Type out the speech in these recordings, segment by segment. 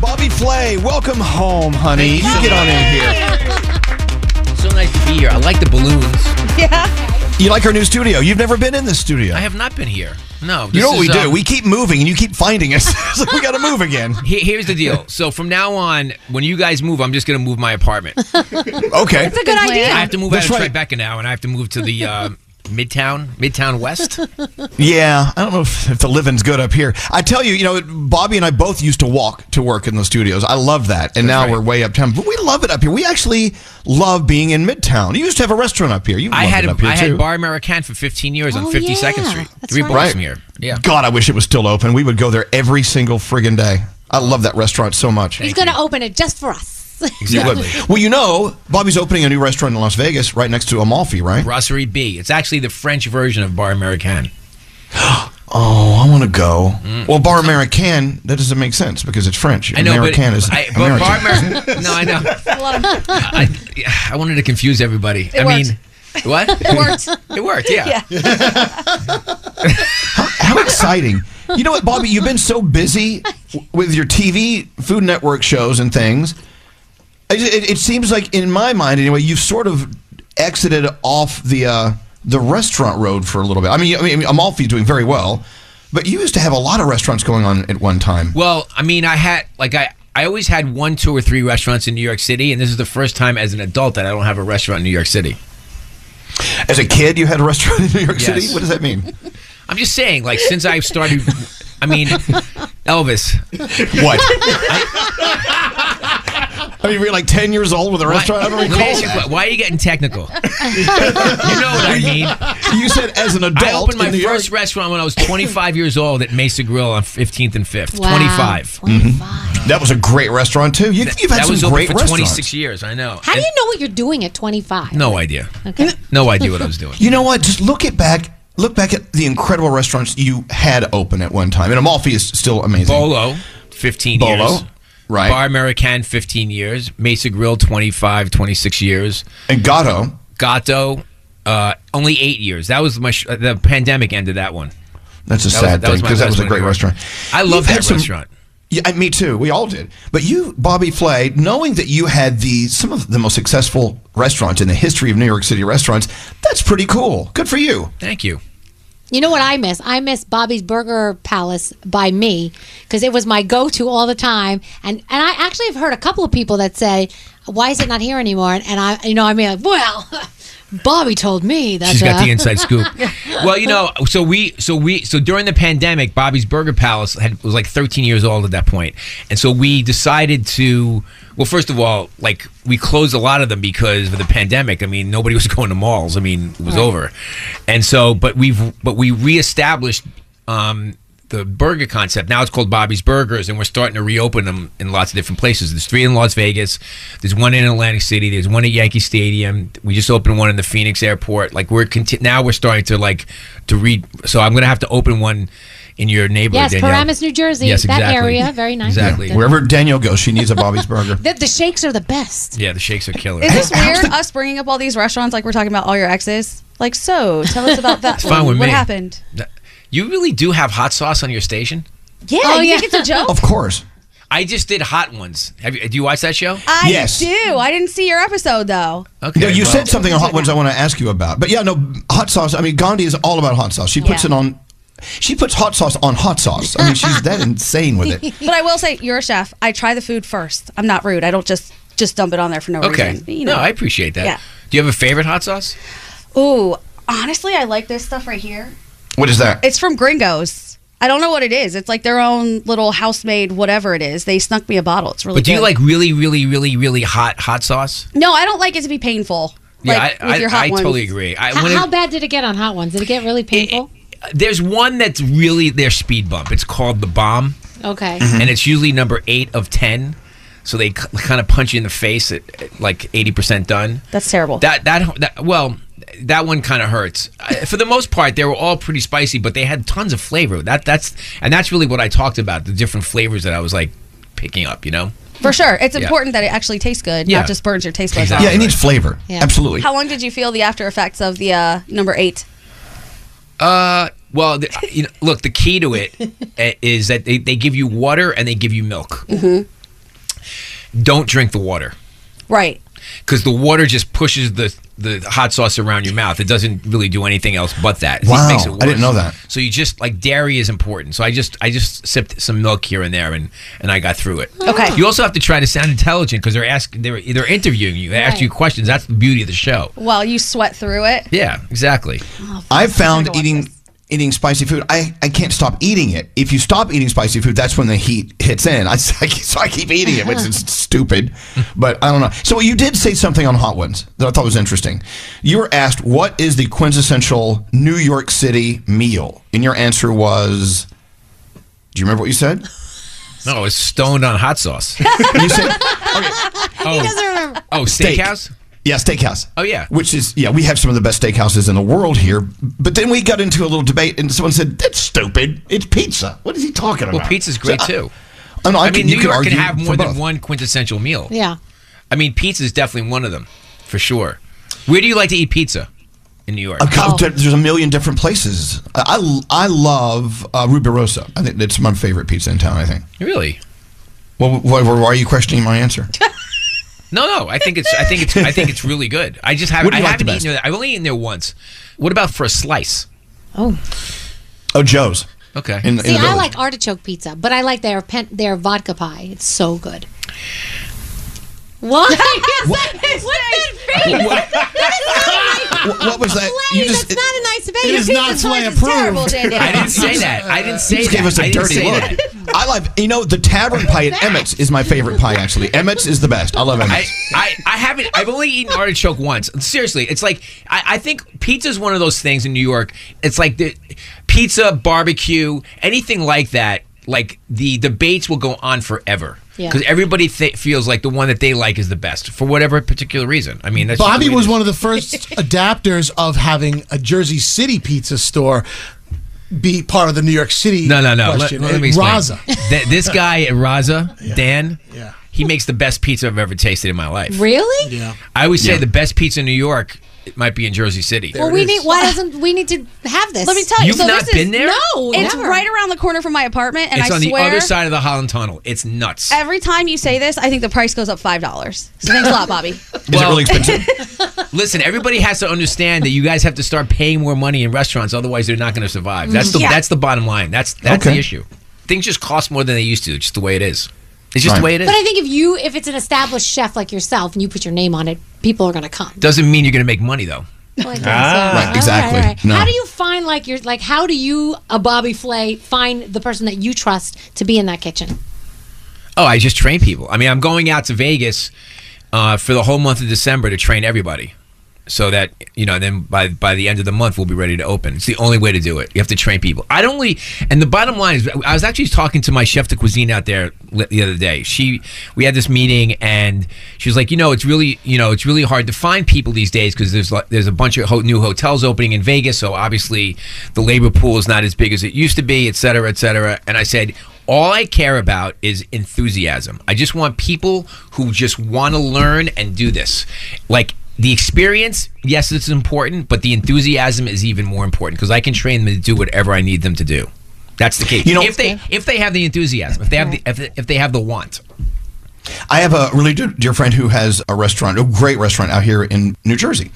Bobby Flay, welcome home, honey. You get on in here. So nice to be here. I like the balloons. Yeah. You like our new studio? You've never been in this studio. I have not been here. No. you know what we do? um, we keep moving, and you keep finding us. it's like we got to move again. he- here's the deal. So from now on, when you guys move, I'm just going to move my apartment. Okay. That's a good idea. I have to move That's out of right. Tribeca now, and I have to move to the uh, Midtown, Midtown West. Yeah, I don't know if, if the living's good up here. I tell you, you know, Bobby and I both used to walk to work in the studios. I love that, and now right. we're way uptown. But we love it up here. We actually love being in Midtown. You used to have a restaurant up here. You I loved had it a, up here I too. had Bar Americain for 15 years on Oh, 52nd yeah. Street. That's Three right. blocks from here. Yeah. God, I wish it was still open. We would go there every single friggin' day. I love that restaurant so much. He's going to open it just for us. You would. Well, you know, Bobby's opening a new restaurant in Las Vegas, right next to Amalfi, right? Brasserie B. It's actually the French version of Bar Americain. Oh, I want to go. Well, Bar Americain, that doesn't make sense because it's French. Mm. I know, American but, is I, but American. Bar Americain. No, I know. I, I wanted to confuse everybody. I worked. mean, what? It worked. It worked. Yeah. How exciting. You know what, Bobby? You've been so busy with your TV, Food Network shows and things. It, it, seems like, in my mind anyway, you've sort of exited off the uh, the restaurant road for a little bit. I mean, I mean, Amalfi's doing very well, but you used to have a lot of restaurants going on at one time. Well, I mean, I had like I I always had one, two, or three restaurants in New York City, and this is the first time as an adult that I don't have a restaurant in New York City. As a kid, you had a restaurant in New York Yes. City. What does that mean? I'm just saying, like since I've started, I mean, Elvis. What? I mean, were you like ten years old with a restaurant? I don't recall. ask that. why are you getting technical? you know what I mean. You said as an adult. I opened my in New first York. restaurant when I was 25 years old at Mesa Grill on 15th and 5th. Wow. 25. 25. Mm-hmm. That was a great restaurant too. You, you've had that some was open great for restaurants. 26 years. I know. How do And you know what you're doing at 25? No idea. Okay. No idea what I was doing. You know what? Just look at back. Look back at the incredible restaurants you had open at one time. And Amalfi is still amazing. Bolo, 15 Bolo, years. Right. Bar Americain, 15 years. Mesa Grill, 25, 26 years. And Gatto. Gato, uh, only eight years. That was my sh- the pandemic ended that one. That's a That sad was thing because that last was a great in New York. restaurant. I love that some- restaurant. Yeah, me too. We all did. But you, Bobby Flay, knowing that you had the some of the most successful restaurants in the history of New York City restaurants, that's pretty cool. Good for you. Thank you. You know what I miss? I miss Bobby's Burger Palace by me because it was my go-to all the time. And and I actually have heard a couple of people that say, "Why is it not here anymore?" And I, you know, I mean, like, well, Bobby told me that. She's got uh, the inside scoop. Well, you know, so we, so we, so during the pandemic, Bobby's Burger Palace had was like 13 years old at that point, and so we decided to. Well, first of all, like we closed a lot of them because of the pandemic. I mean, nobody was going to malls. I mean, it was over, and so, but we've, but we reestablished. Um, the burger concept now it's called Bobby's Burgers, and we're starting to reopen them in lots of different places. There's three in Las Vegas, there's one in Atlantic City, there's one at Yankee Stadium. We just opened one in the Phoenix Airport. Like we're conti- now we're starting to like to read. So I'm gonna have to open one in your neighborhood. Yes, Danielle. Paramus, New Jersey. Yes, exactly. That area, very nice. Exactly. Wherever Danielle goes, she needs a Bobby's Burger. The, the shakes are the best. Yeah, the shakes are killer. Is this weird? us bringing up all these restaurants like we're talking about all your exes? Like, so tell us about that. It's fine one. with what me. happened? You really do have hot sauce on your station? Yeah, Oh, you yeah. think it's a joke? Of course. I just did hot ones. Have you? Do you watch that show? I Yes. do. I didn't see your episode though. Okay. No, you well, said something on hot ones I want to ask you about. But yeah, no, hot sauce. I mean, Gandhi is all about hot sauce. She puts Yeah. it on. She puts hot sauce on hot sauce. I mean, she's that insane with it. But I will say, you're a chef. I try the food first. I'm not rude. I don't just just dump it on there for no Okay. reason. You know. No, I appreciate that. Yeah. Do you have a favorite hot sauce? Ooh, honestly, I like this stuff right here. What is that? It's from Gringos. I don't know what it is. It's like their own little house made whatever it is. They snuck me a bottle. It's really But do you like really, really, really, really hot hot sauce? No, I don't like it to be painful. Yeah, like, I, with I, your hot I ones. totally agree. I, How, it- how bad did it get on hot ones? Did it get really painful? there's one that's really their speed bump. It's called the bomb, okay. Mm-hmm. and it's usually number eight of ten. So they kind of punch you in the face at, at like eighty percent done. That's terrible. That that that well, that one kind of hurts. Uh, For the most part, they were all pretty spicy, but they had tons of flavor. That that's and that's really what I talked about the different flavors that I was like picking up. You know, For sure. It's Yeah. important that it actually tastes good, Yeah. not just burns your taste buds Exactly. yeah, it needs flavor. Yeah. Absolutely. How long did you feel the after effects of the uh, number eight? Uh, well, the, you know, look, the key to it uh, that they, they give you water and they give you milk. Mm-hmm. Don't drink the water Right. Because the water just pushes the the hot sauce around your mouth. It doesn't really do anything else but that. It Wow, makes it I didn't know that. So you just like dairy is important. So I just I just sipped some milk here and there and and I got through it. Okay. You also have to try to sound intelligent because they're asking they're they're interviewing you. They ask you questions. That's the beauty of the show. Well, you sweat through it. Yeah, exactly. Oh, I've found eating this. Eating spicy food. I, I can't stop eating it. If you stop eating spicy food, that's when the heat hits in. I, I so I keep eating it, which is stupid. But I don't know. So you did say something on hot ones that I thought was interesting. You were asked what is the quintessential New York City meal, and your answer was. Do you remember what you said? No, it's stoned on hot sauce. You said Oh, oh, Steak. Steakhouse. Yeah, steakhouse. Oh, yeah. Which is yeah, we have some of the best steakhouses in the world here. But then we got into a little debate, and someone said that's stupid. It's pizza. What is he talking about? Well, pizza's great So, too. I, know, I, I mean, can, New could York can argue have more than both. one quintessential meal. Yeah. I mean, pizza is definitely one of them, for sure. Where do you like to eat pizza in New York? Oh. There's a million different places. I, I, I love uh, Rubirosa. I think it's my favorite pizza in town. I think. Really? Well, why, why are you questioning my answer? No, no. I think it's. I think it's. I think it's really good. I just haven't. What do I like haven't the eaten there. I've only eaten there once. What about for a slice? Oh. Oh, Joe's. Okay. In, in See, the I like artichoke pizza, but I like their pen, their vodka pie. It's so good. What? What's that face? What, what was that? You just That's not a nice face. It is not Pizza Slay choice is terrible, approved. Danielle. I didn't say that. I didn't say you just that. gave us a I didn't dirty say look. that. I like you know the tavern pie at Emmett's is my favorite pie actually. Emmett's is the best. I love I, Emmett's. I, I haven't. I've only eaten artichoke once. Seriously, it's like I, I think pizza is one of those things in New York. It's like the pizza, barbecue, anything like that. Like the debates will go on forever Yeah. because everybody th- feels like the one that they like is the best for whatever particular reason. I mean, that's Bobby the way it was one of the first adapters of having a Jersey City pizza store be part of the New York City. No, no, no. Let, question. let me explain. Razza. Th- this guy at Razza, Dan, Yeah. he makes the best pizza I've ever tasted in my life. Really? Yeah. I always say Yeah. the best pizza in New York it might be in Jersey City. Well, we need. Why doesn't we need to have this? Let me tell you. You've so not this been is, there? No, It's never. right around the corner from my apartment, and I swear it's I on swear, the other side of the Holland Tunnel. It's nuts. every time you say this, I think the price goes up five dollars. So thanks a lot, Bobby. Is it really expensive? Listen, everybody has to understand that you guys have to start paying more money in restaurants, otherwise they're not going to survive. That's the Yeah. that's the bottom line. That's that's Okay. the issue. Things just cost more than they used to. Just the way it is. It's just Right. the way it is. But I think if you, if it's an established chef like yourself, and you put your name on it, people are going to come. Doesn't mean you're going to make money though. Like this, Ah. yeah. Right, All exactly. all No. How do you find like your like? How do you, a Bobby Flay, find the person that you trust to be in that kitchen? Oh, I just train people. I mean, I'm going out to Vegas uh, for the whole month of December to train everybody, so that you know. Then by by the end of the month, we'll be ready to open. It's the only way to do it. You have to train people. I don't only. And the bottom line is, I was actually talking to my chef de cuisine out there the other day. She, we had this meeting, and she was like, you know, it's really, you know, it's really hard to find people these days because there's like, there's a bunch of ho- new hotels opening in Vegas, so obviously the labor pool is not as big as it used to be, et cetera, et cetera. And I said all I care about is enthusiasm. I just want people who just want to learn and do this. Like the experience, yes, it's important, but the enthusiasm is even more important because I can train them to do whatever I need them to do. That's the key. You know- if they if they have the enthusiasm, if they have the if, if they have the want. I have a really dear dear friend who has a restaurant, a great restaurant out here in New Jersey.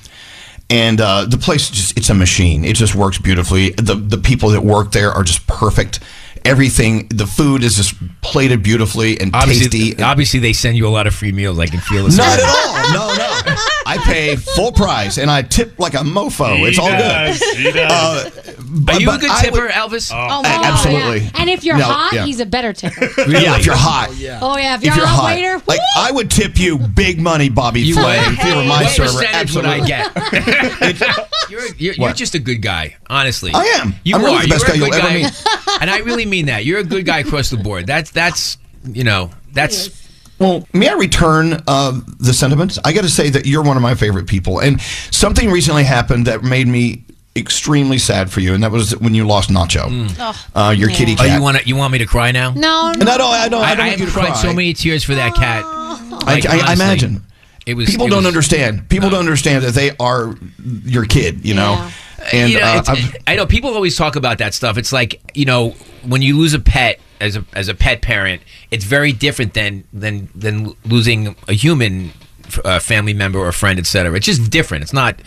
And uh, the place just it's a machine. It just works beautifully. The the people that work there are just perfect. Everything the food is just plated beautifully and Obviously, tasty. obviously they send you a lot of free meals. I can feel it. Not at all. No, no. I pay full price and I tip like a mofo. it's all does. good. He does. Uh, but- Are you a good I tipper, would- Elvis? Oh, A- absolutely. yeah. And if you're No, hot, yeah. he's a better tipper. Yeah, if you're hot. Oh yeah, if If you're, you're a hot, waiter, like I would tip you big money, Bobby You Flay, would. if you were my what server. percentage would I Absolutely. get? you're you're, you're just a good guy, honestly. I am. You I'm are. really the best guy you'll ever meet. and I really mean that. You're a good guy across the board. That's that's you know that's. Well, may I return uh, the sentiments? I got to say that you're one of my favorite people, and something recently happened that made me extremely sad for you, and that was when you lost Nacho, uh, your kitty Oh, cat. you want you want me to cry now? no, And I don't. I don't. I, I, don't I have to cried cry. so many tears for that cat. I, I, I imagine. It was People it don't was- understand. People don't understand that they are your kid. You know. And you know, uh, I've- know people always talk about that stuff. It's like you know when you lose a pet as a as a pet parent, it's very different than than than losing a human uh, family member or friend, etc. It's just different. It's not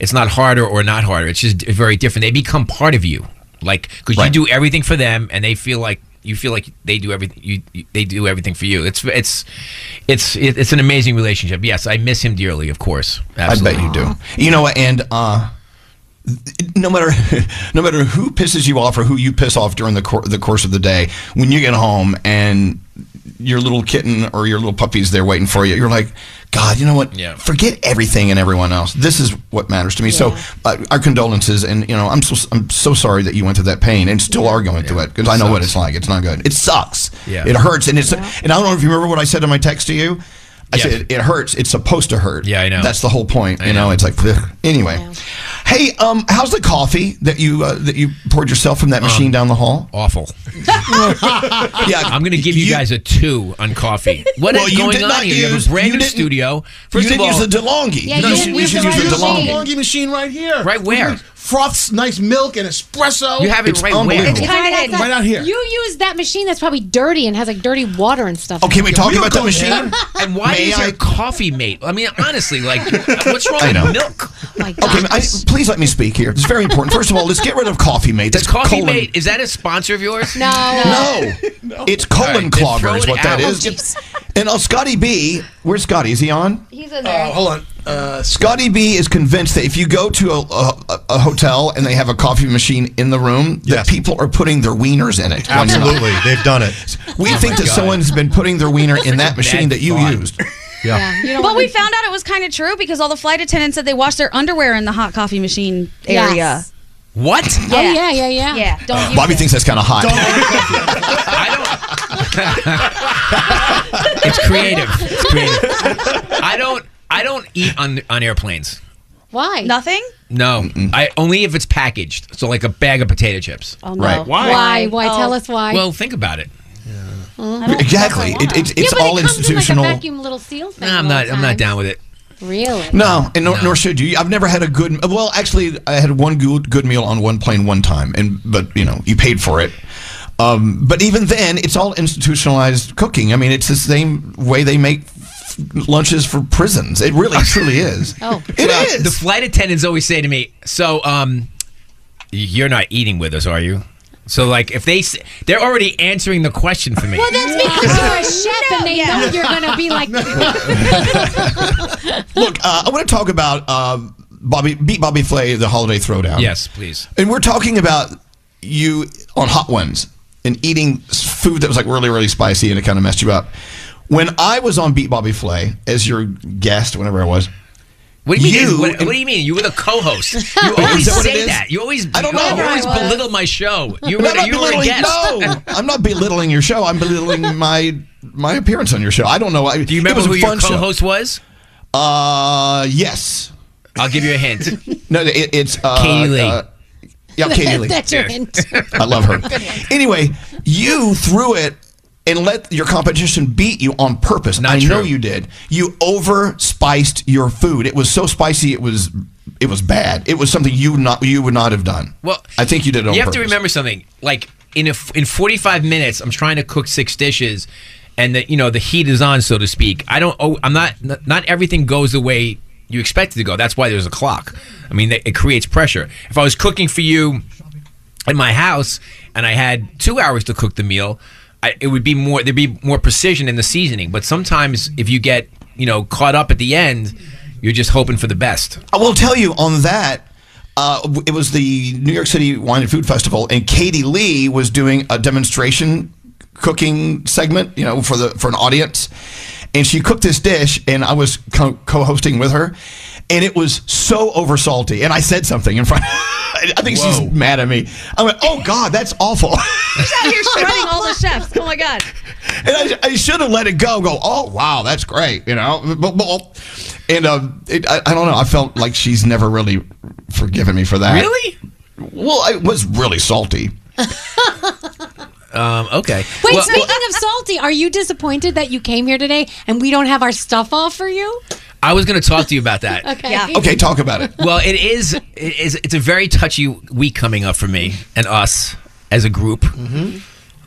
it's not harder or not harder. It's just very different. They become part of you, like because you do everything for them, and they feel like you feel like they do everything. You, you they do everything for you. It's it's it's it's an amazing relationship. Yes, I miss him dearly. Of course, Absolutely. I bet you do. You know, and uh, no matter no matter who pisses you off or who you piss off during the cour the course of the day, when you get home and your little kitten or your little puppy's there waiting for you, you're like, God, you know what? Yeah. Forget everything and everyone else. This is what matters to me. So, uh, our condolences, and you know, I'm so I'm so sorry that you went through that pain and still are going through it because I know what it's like. It's not good. It sucks. Yeah. It hurts, and it's and I don't know if you remember what I said in my text to you. I Yes. said it hurts. It's supposed to hurt. Yeah, I know. That's the whole point. I you know, know. it's like ugh. anyway. Hey, um, how's the coffee that you uh, that you poured yourself from that machine down the hall? Awful. Yeah, I'm going to give you, guys a two on coffee. What is Well, you going on not here? you have use- a brand new didn't- studio. You First didn't of all, use the DeLonghi. Yeah, you, you should, you use should the use the right DeLonghi. machine right here. Right where? Froths nice milk and espresso. you have it It's right where? It's kind of That's Right out here. You use that machine that's probably dirty and has like dirty water and stuff. Oh, can we talk We'll about that machine? And why May is I- your coffee mate? I mean, honestly, like, what's wrong I know. with milk? My Okay, I, please let me speak here. It's very important. First of all, let's get rid of Coffee Mate. That's Coffee colon- Mate is that a sponsor of yours? no, No, no it's colon All right, then clogger is what that out. is. Oh, It's- and uh, Scotty B, where's Scotty? Is he on? He's in Uh, there. hold on. Uh, Scotty B is convinced that if you go to a, a, a hotel and they have a coffee machine in the room, that people are putting their wieners in it. when you're not. Absolutely, they've done it. We think that God. someone's been putting their wiener in that machine that you thought. used. yeah, you But we found out it was kind of true because all the flight attendants said they washed their underwear in the hot coffee machine area. Yes. What? Oh yeah, yeah, yeah. Yeah, don't uh, use Bobby thinks that's kind of hot. I don't. it's creative. It's creative. I don't. I don't eat on on airplanes. Why? Nothing? No, I only if it's packaged. So like a bag of potato chips. Oh, no. Right. Why? Why? Oh. Tell us why. Well, think about it. Exactly. It, it's yeah, but all it comes institutional. In like a vacuum little seal thing. No, I'm all not. the I'm not time. down with it. Really? No, and nor, No. nor should you. I've never had a good. Well, actually, I had one good good meal on one plane one time, and but you know, you paid for it. Um, but even then, it's all institutionalized cooking. I mean, it's the same way they make f- lunches for prisons. It really, truly is. Oh. it is. The flight attendants always say to me, "So, um, you're not eating with us, are you?" So, like, if they they're already answering the question for me. Well, that's because you're a chef and they know you're gonna be like. Look, uh, I want to talk about um, Bobby beat Bobby Flay the holiday throwdown. Yes, please. And we're talking about you on hot ones and eating food that was like really really spicy and it kind of messed you up. When I was on Beat Bobby Flay as your guest, whenever I was. What do you mean? You- what, what do you mean? You were the co-host. You always that say that. You always. I don't know. you always Never I was. belittle my show. You I'm were, not you were a belittling. guest. No, I'm not belittling your show. I'm belittling my my appearance on your show. I don't know. I, Do you remember who your co-host was? Uh, yes. I'll give you a hint. No, it, it's uh, Katie Lee. uh, yeah, Katie Lee. That's your hint. I love her. Anyway, you threw it and let your competition beat you on purpose. Not I know you did. You over spiced your food. It was so spicy. It was it was bad. It was something you not you would not have done. Well, I think you did You have purpose. to remember something. Like in a, in 45 minutes, I'm trying to cook six dishes, and the you know the heat is on, so to speak. I don't. Oh, I'm not. Not everything goes the way you expect it to go. That's why there's a clock. I mean, it creates pressure. If I was cooking for you in my house and I had two hours to cook the meal, I, it would be more. There'd be more precision in the seasoning. But sometimes, if you get you know caught up at the end, you're just hoping for the best. I will tell you on that. Uh, it was the New York City Wine and Food Festival, and Katie Lee was doing a demonstration cooking segment, you know, for the for an audience, and she cooked this dish, and I was co- co-hosting with her, and it was so over salty, and I said something in front. I think Whoa. she's mad at me. I went, "Oh God, that's awful," He's out here shredding all the chefs. Oh my god. and I, I should have let it go. Go, oh wow, that's great, you know. But- but- And um, it, I, I don't know. I felt like she's never really forgiven me for that. Really? Well, it was really salty. Um, okay. Wait, Well- speaking of salty, are you disappointed that you came here today and we don't have our stuff off for you? I was going to talk to you about that. Okay. Yeah. Okay, talk about it. Well, it is. It is. It's a very touchy week coming up for me and us as a group.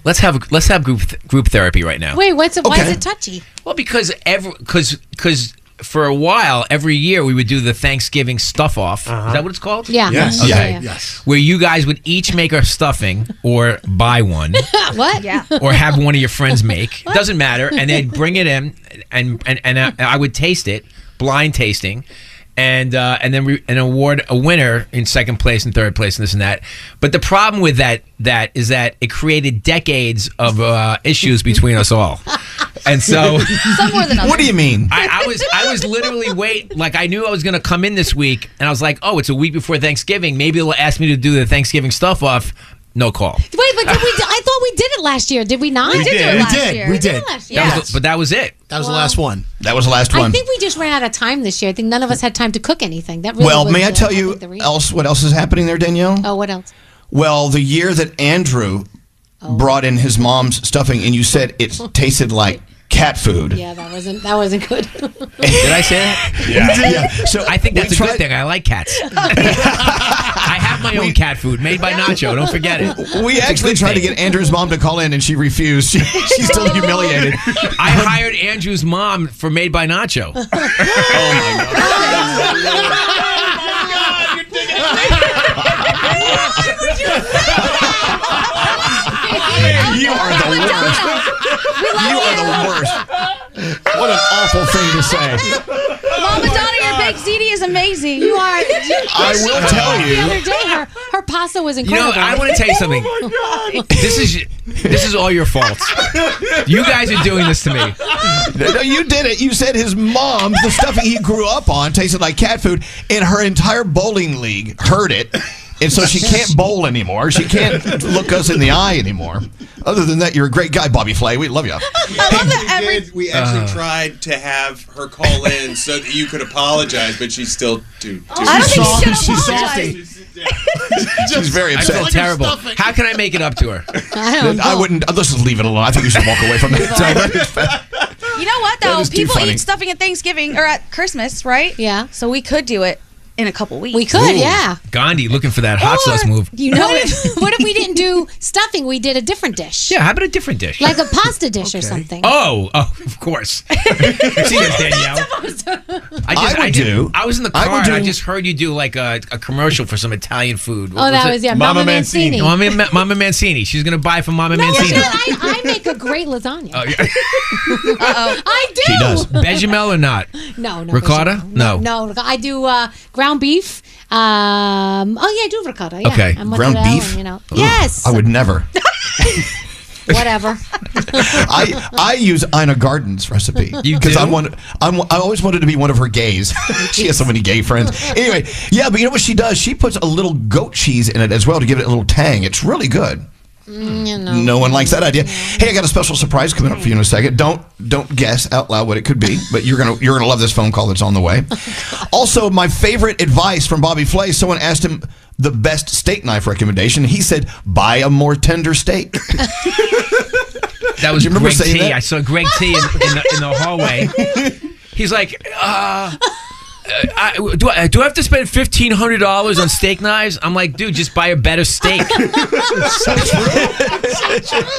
Let's have let's have group group therapy right now. Wait, what's it? Why is it touchy? Well, because every because because for a while every year we would do the Thanksgiving stuff off. Is that what it's called? Yeah. Yes. Mhm. Yeah. yeah. Yes. Where you guys would each make a stuffing or buy one. What? Yeah. or have one of your friends make. Doesn't matter. And they'd bring it in, and and and I, I would taste it, blind tasting, and uh, and then we, and award a winner in second place and third place and this and that. But the problem with that that is that it created decades of uh, issues between us all, and so. Some more than others. What do you mean? I, I was I was literally wait like I knew I was gonna come in this week and I was like oh it's a week before Thanksgiving maybe they'll ask me to do the Thanksgiving stuff off no call Wait, but did we? I thought we did it last year. Did we not? We did do it We last did. year. We We did did. it last That year. was the- but that was it That was the last one. That was the last one. I think we just ran out of time this year. I think none of us had time to cook anything. That really well, was may I tell think you the else? What else is happening there, Danielle? Oh, what else? Well, the year that Andrew Oh. brought in his mom's stuffing, and you said it tasted like cat food. Yeah, that wasn't that wasn't good. did I say that yeah. So I think that's a tried- good thing. I like cats. I have my own cat food made by Nacho. Don't forget it. We It's actually good tried to get Andrew's mom to call in, and she refused. She, she's still humiliated. I hired Andrew's mom for Made by Nacho. Oh, oh, You are the worst. You are the worst. What an awful thing to say. Mama Donna, your baked ziti is amazing. you are. I will tell you. The other day, her her pasta was incredible. You know, incredible. I want to tell you something. Oh, this is this is all your fault. You guys are doing this to me. No, you did it. You said his mom, the stuff he grew up on, tasted like cat food, and her entire bowling league heard it. And so she can't bowl anymore. She can't look us in the eye anymore. Other than that, you're a great guy, Bobby Flay. We love you. I love that we, every. did, we actually uh-huh. tried to have her call in so that you could apologize, but she's still too. Oh, too I don't think Salty. she should She's apologize. She's very I feel upset. terrible. How can I make it up to her? I don't know. I wouldn't. Uh, let's just leave it alone. I think you should walk away from that. You know what though? People eat stuffing at Thanksgiving or at Christmas, right? Yeah. So we could do it in a couple weeks. We could, yeah. Gandhi looking for that hot sauce move. You know, what if, what if we didn't do stuffing? We did a different dish. Yeah, how about a different dish? Like a pasta dish or something. Oh, oh, of course. See this, Danielle. I just, I would did- do. I was in the I car would and I just heard you do like a, a commercial for some Italian food. What Oh, that was, yeah, Mama Mancini. Mama, Mama Mancini. She's gonna buy from Mama No, Mancini. I, I make a great lasagna. Oh, yeah. I do. She does. Bechamel or not? No, no. Ricotta? bechamel. No. No, I do uh, ground beef. Um, oh, yeah, I do ricotta. Yeah. Okay. And Ground beef? You know. Ugh, Yes. I would never. Whatever. I I use Ina Garten's recipe because I want I'm, I always wanted to be one of her gays. she has so many gay friends. Anyway, yeah, but you know what she does? She puts a little goat cheese in it as well to give it a little tang. It's really good. Mm, you know. No one likes that idea. Hey, I got a special surprise coming up for you in a second. Don't don't guess out loud what it could be, but you're gonna you're gonna love this phone call that's on the way. also, my favorite advice from Bobby Flay. Someone asked him the best steak knife recommendation. He said, "Buy a more tender steak." That was you remember Greg saying T. that? I saw Greg T. in, in, the, in the hallway. He's like, uh, I, do, I, do I have to spend fifteen hundred dollars on steak knives? I'm like, dude, just buy a better steak.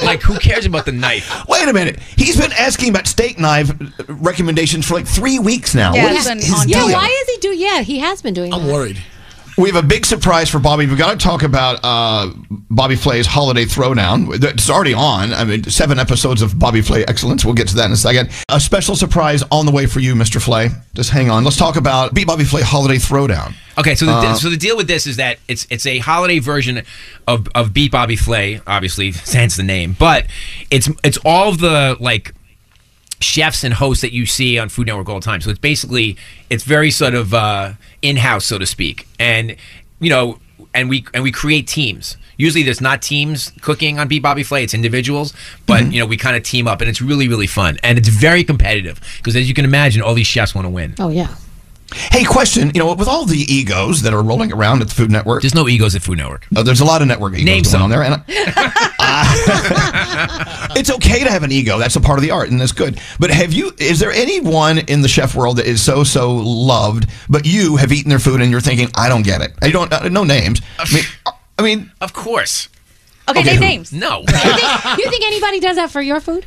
like, who cares about the knife? Wait a minute. He's been asking about steak knife recommendations for like three weeks now. Yeah, what it's is been his yeah, deal? why is he do? Yeah, he has been doing that. I'm that. worried. We have a big surprise for Bobby. We've got to talk about uh, Bobby Flay's Holiday Throwdown. It's already on. I mean, seven episodes of Bobby Flay excellence. We'll get to that in a second. A special surprise on the way for you, Mr. Flay. Just hang on. Let's talk about Beat Bobby Flay Holiday Throwdown. Okay, so the, Uh, so the deal with this is that it's it's a holiday version of of Beat Bobby Flay, obviously, hence the name. But it's it's all of the like chefs and hosts that you see on Food Network all the time. So it's basically it's very sort of uh, in house, so to speak, and you know, and we and we create teams. Usually, there's not teams cooking on Beat Bobby Flay; it's individuals. But you know, we kind of team up, and it's really really fun, and it's very competitive because, as you can imagine, all these chefs want to win. Oh yeah. Hey, question. You know, with all the egos that are rolling around at the Food Network, There's no egos at Food Network. uh, there's a lot of network egos Name going some. on there, and I- it's okay to have an ego. That's a part of the art, and that's good. But have you? Is there anyone in the chef world that is so so loved, but you have eaten their food and you're thinking, I don't get it. I don't. Uh, no names. I mean, I mean, Of course. Okay, Okay, name names. No, You think, you think anybody does that for your food?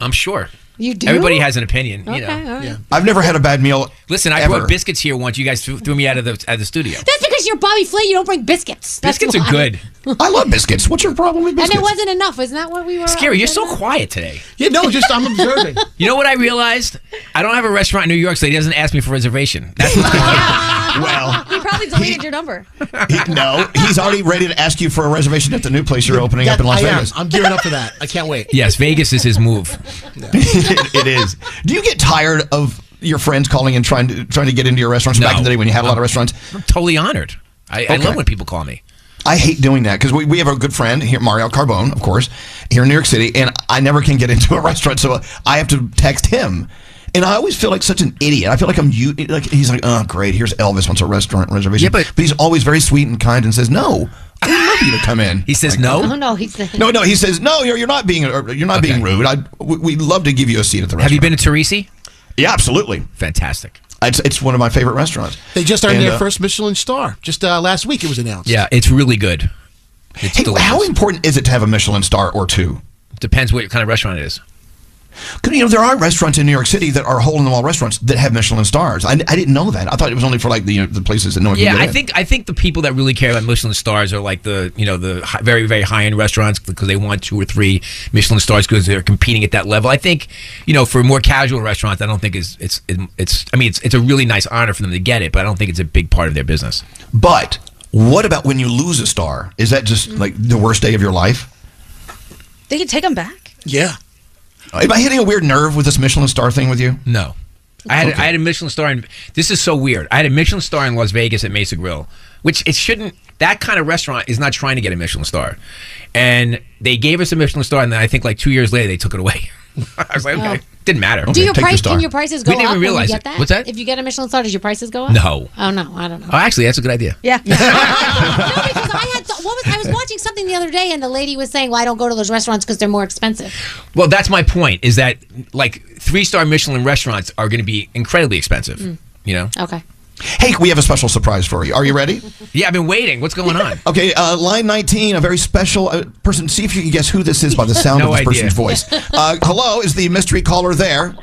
I'm sure. You do. Everybody has an opinion, you Okay, know. all right. I've never had a bad meal. Listen, I Ever. brought biscuits here once. You guys threw, threw me out of the out of the studio. That's because you're Bobby Flay. You don't bring biscuits. That's Biscuits are good. I love biscuits. What's your problem with biscuits? And it wasn't enough. Isn't that what we were? Scary, you're so getting quiet today. Yeah, no, just I'm observing. You know what I realized? I don't have a restaurant in New York, so he doesn't ask me for reservation. That's what's going on. well, He probably deleted your number. he, no, he's already ready to ask you for a reservation at the new place you're opening up in Las I am. Vegas. I'm gearing up for that. I can't wait. Yes, Vegas is his move. it, it is. Do you get tired of your friends calling and trying to trying to get into your restaurants back in the day when you had a lot of restaurants? I'm totally honored. I, I love when people call me. I hate doing that because we, we have a good friend here, Mario Carbone, of course, here in New York City, and I never can get into a restaurant, so I have to text him. And I always feel like such an idiot. I feel like I'm you. Like he's like, oh great, here's Elvis wants a restaurant reservation. Yeah, but- he's always very sweet and kind and says no. I would love you to come in. He says Like, no. Oh no, he's the. No, no. He says no. You're, you're not being you're not being rude. I we- we'd love to give you a seat at the restaurant. Have you been to Torrisi? Yeah, absolutely. Fantastic. It's, it's one of my favorite restaurants. They just earned And, their uh, first Michelin star. Just uh, last week it was announced. Yeah, it's really good. It's Hey, delicious. how important is it to have a Michelin star or two? Depends what kind of restaurant it is. 'Cause, you know, there are restaurants in New York City that are hole in the wall restaurants that have Michelin stars. I, I didn't know that. I thought it was only for like the you know, the places that no one Yeah, can get I in. think I think the people that really care about Michelin stars are like the you know the hi- very very high end restaurants because they want two or three Michelin stars because they're competing at that level. I think you know for more casual restaurants, I don't think it's it's it's I mean it's it's a really nice honor for them to get it, but I don't think it's a big part of their business. But what about when you lose a star? Is that just like the worst day of your life? They can take them back. Yeah. Am I hitting a weird nerve with this Michelin star thing with you? No. I had I had a Michelin star in this is so weird. I had a Michelin star in Las Vegas at Mesa Grill, which it shouldn't that kind of restaurant is not trying to get a Michelin star. And they gave us a Michelin star and then I think like 2 years later they took it away. I was like, okay, didn't matter. Do your price? Can your prices go We didn't up even when you realize get it. that? What's that? If you get a Michelin star, does your prices go up? No. Oh no, I don't know. Oh, actually, that's a good idea. Yeah. no, because I had th- what was I was watching something the other day, and the lady was saying, "Well, I don't go to those restaurants because they're more expensive." Well, that's my point. Is that like three star Michelin restaurants are going to be incredibly expensive. Mm. You know. Okay. Hey, we have a special surprise for you. Are you ready? Yeah, I've been waiting. What's going on? Okay, uh, line 19, a very special uh, person. See if you can guess who this is by the sound No of this idea. person's voice. Uh, hello, is the mystery caller there?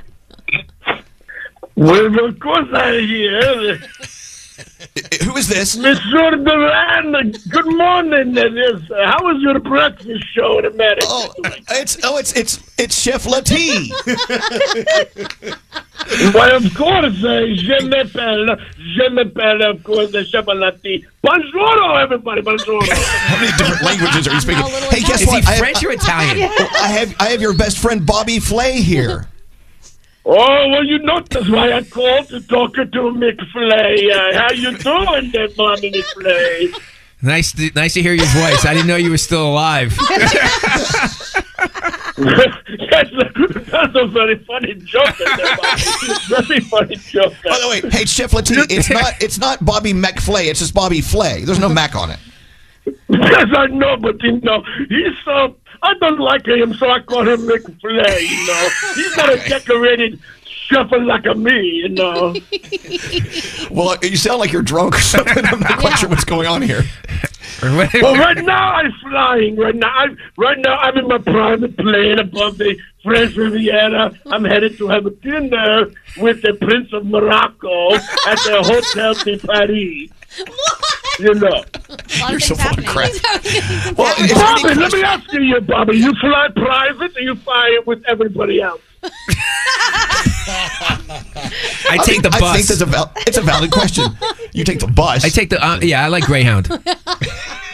Well, of course I hear. Who is this? Monsieur Duran, good morning. It is, uh, how was your breakfast show in America? Oh, it's oh, it's it's it's Chef Lati. Why, of course, uh, je m'appelle, je m'appelle, of course, Chef Lati. Bonjour, everybody, bonjour. How many different languages are you speaking? Hey, guess Is he what? I have- French or Italian? I have I have your best friend Bobby Flay here. Oh, well, you know that's why I called to talk to McFlay. Uh, how you doing there, Mommy McFlay? Nice, to, nice to hear your voice. I didn't know you were still alive. that's, a, that's a very funny joke. in there, very funny joke. By the way, hey Chef Lati, it's not it's not Bobby McFlay. It's just Bobby Flay. There's no Mac on it. Yes, I know, but you know, he's so. I don't like him, so I call him McFlay, you know. He's not a decorated shuffle like a me, you know. Well, you sound like you're drunk or something. I'm not quite sure what's going on here. well, right now I'm flying. Right now, I'm right now I'm in my private plane above the French Riviera. I'm headed to have a dinner with the Prince of Morocco at the Hotel de Paris. You know. You're so full of crap. Well, Bobby, let me ask you, Bobby. You fly private or you fly with everybody else? I take the I bus. think that's a val- it's a valid question. You take the bus. I take the. Uh, yeah, I like Greyhound.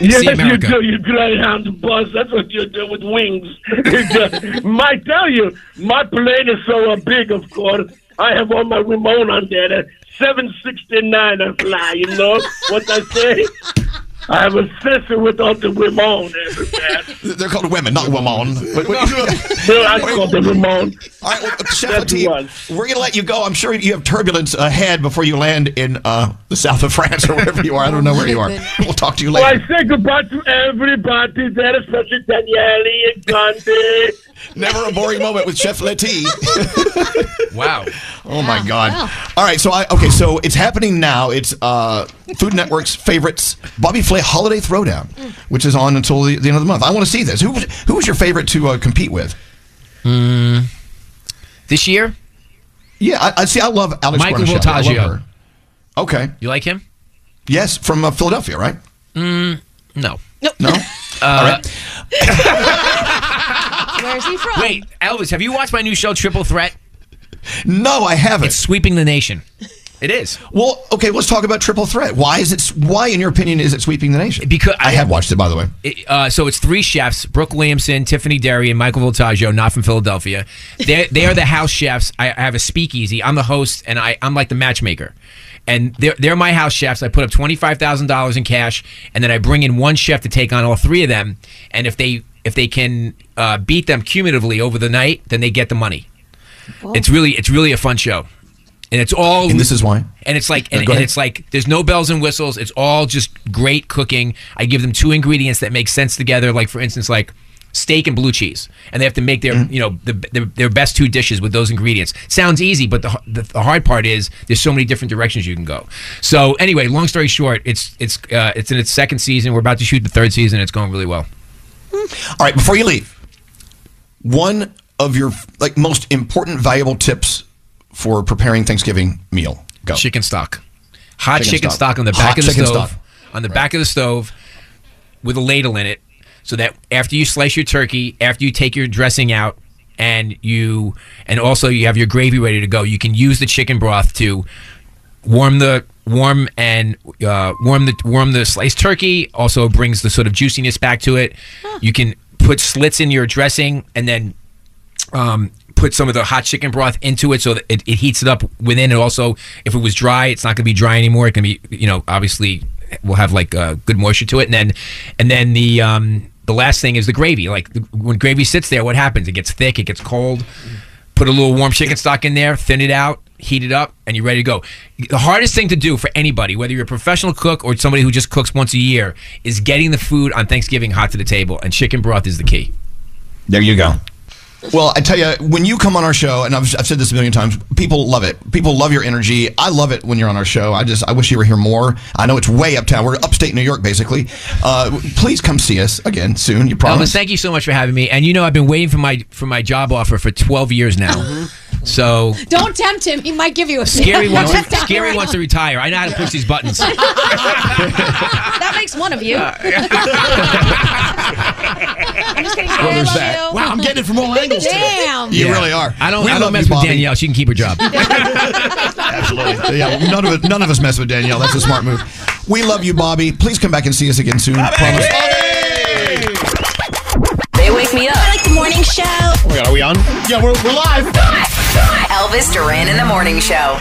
Yes, See you do. You Greyhound bus. That's what you do with wings. Might tell you, my plane is so uh, big, of course. I have all my remote on there. The 769 I fly, you know what I say? I have a sister with all the remote everywhere. They're called women, not women. But, but, So I call the remote. All right, well, Chef Latif, we're going to let you go. I'm sure you have turbulence ahead before you land in uh, the south of France or wherever you are. I don't know where you are. We'll talk to you Well, later. I say goodbye to everybody there, especially Danielle and Gandhi. Never a boring moment with Chef Latif. Wow. Oh my God! All right, so I okay, so it's happening now. It's uh, Food Network's favorites, Bobby Flay Holiday Throwdown, which is on until the, the end of the month. I want to see this. Who was who was your favorite to uh, compete with? Mm, this year, Yeah, I, I see. I love Alex Michael Guarnaschelli. I love Voltaggio. her. Okay. You like him? Yes, from uh, Philadelphia, right? Mm, no. No. All right. Where's he from? Wait, Elvis, have you watched my new show, Triple Threat? No, I haven't. It's sweeping the nation. It is. Well, okay, let's talk about Triple Threat. Why is it? Why, in your opinion, is it sweeping the nation? Because I have watched it, by the way. It, uh, so it's three chefs: Brooke Williamson, Tiffany Derry, and Michael Voltaggio, not from Philadelphia. They they are the house chefs. I, I have a speakeasy. I'm the host, and I I'm like the matchmaker. And they're they're my house chefs. I put up twenty five thousand dollars in cash, and then I bring in one chef to take on all three of them. And if they if they can uh, beat them cumulatively over the night, then they get the money. It's really it's really a fun show. And it's all And this is why. and it's like and, go and it's like there's no bells and whistles. It's all just great cooking. I give them two ingredients that make sense together. Like for instance, like steak and blue cheese, and they have to make their Mm-hmm. you know the, their, their best two dishes with those ingredients. Sounds easy, but the, the the hard part is there's so many different directions you can go. So anyway, long story short, it's it's uh, it's in its second season. We're about to shoot the third season. It's going really well. All right, before you leave, one of your like most important, valuable tips for preparing Thanksgiving meal. Go. Chicken stock. Hot Chicken chicken, stock. stock. on the Hot back of the stove. stock. On the back of the stove with a ladle in it. So that after you slice your turkey, after you take your dressing out, and you and also you have your gravy ready to go, you can use the chicken broth to warm the warm and uh, warm the warm the sliced turkey. Also brings the sort of juiciness back to it. You can put slits in your dressing and then um, put some of the hot chicken broth into it so that it, it heats it up within. And also, if it was dry, it's not going to be dry anymore. It can be, you know, obviously will have like uh, good moisture to it. And then, and then the um, the last thing is the gravy. Like the, when gravy sits there, what happens? It gets thick. It gets cold. Put a little warm chicken stock in there, thin it out, heat it up, and you're ready to go. The hardest thing to do for anybody, whether you're a professional cook or somebody who just cooks once a year, is getting the food on Thanksgiving hot to the table. And chicken broth is the key. There you go. Well, I tell you, when you come on our show, and I've, I've said this a million times, people love it. People love your energy. I love it when you're on our show. I just I wish you were here more. I know it's way uptown. We're upstate New York, basically. Uh, please come see us again soon. You Elvis, promise? thank you so much for having me. And you know, I've been waiting for my for my job offer for 12 years now. So Don't tempt him. He might give you a Scary wants Just to, Scary him. wants to retire. I know how to push these buttons. that makes one of you. I'm just kidding. Well, I love that. you. Wow, I'm getting it from all angles. Today. Damn. You Yeah. really are. I don't. We I don't mess you, with Bobby. Danielle. She can keep her job. Absolutely. Yeah, none of it, none of us mess with Danielle. That's a smart move. We love you, Bobby. Please come back and see us again soon. Promise. They wake me up. I like the morning show. Oh my God, are we on? Yeah, we're, we're live. Elvis Duran in the morning show.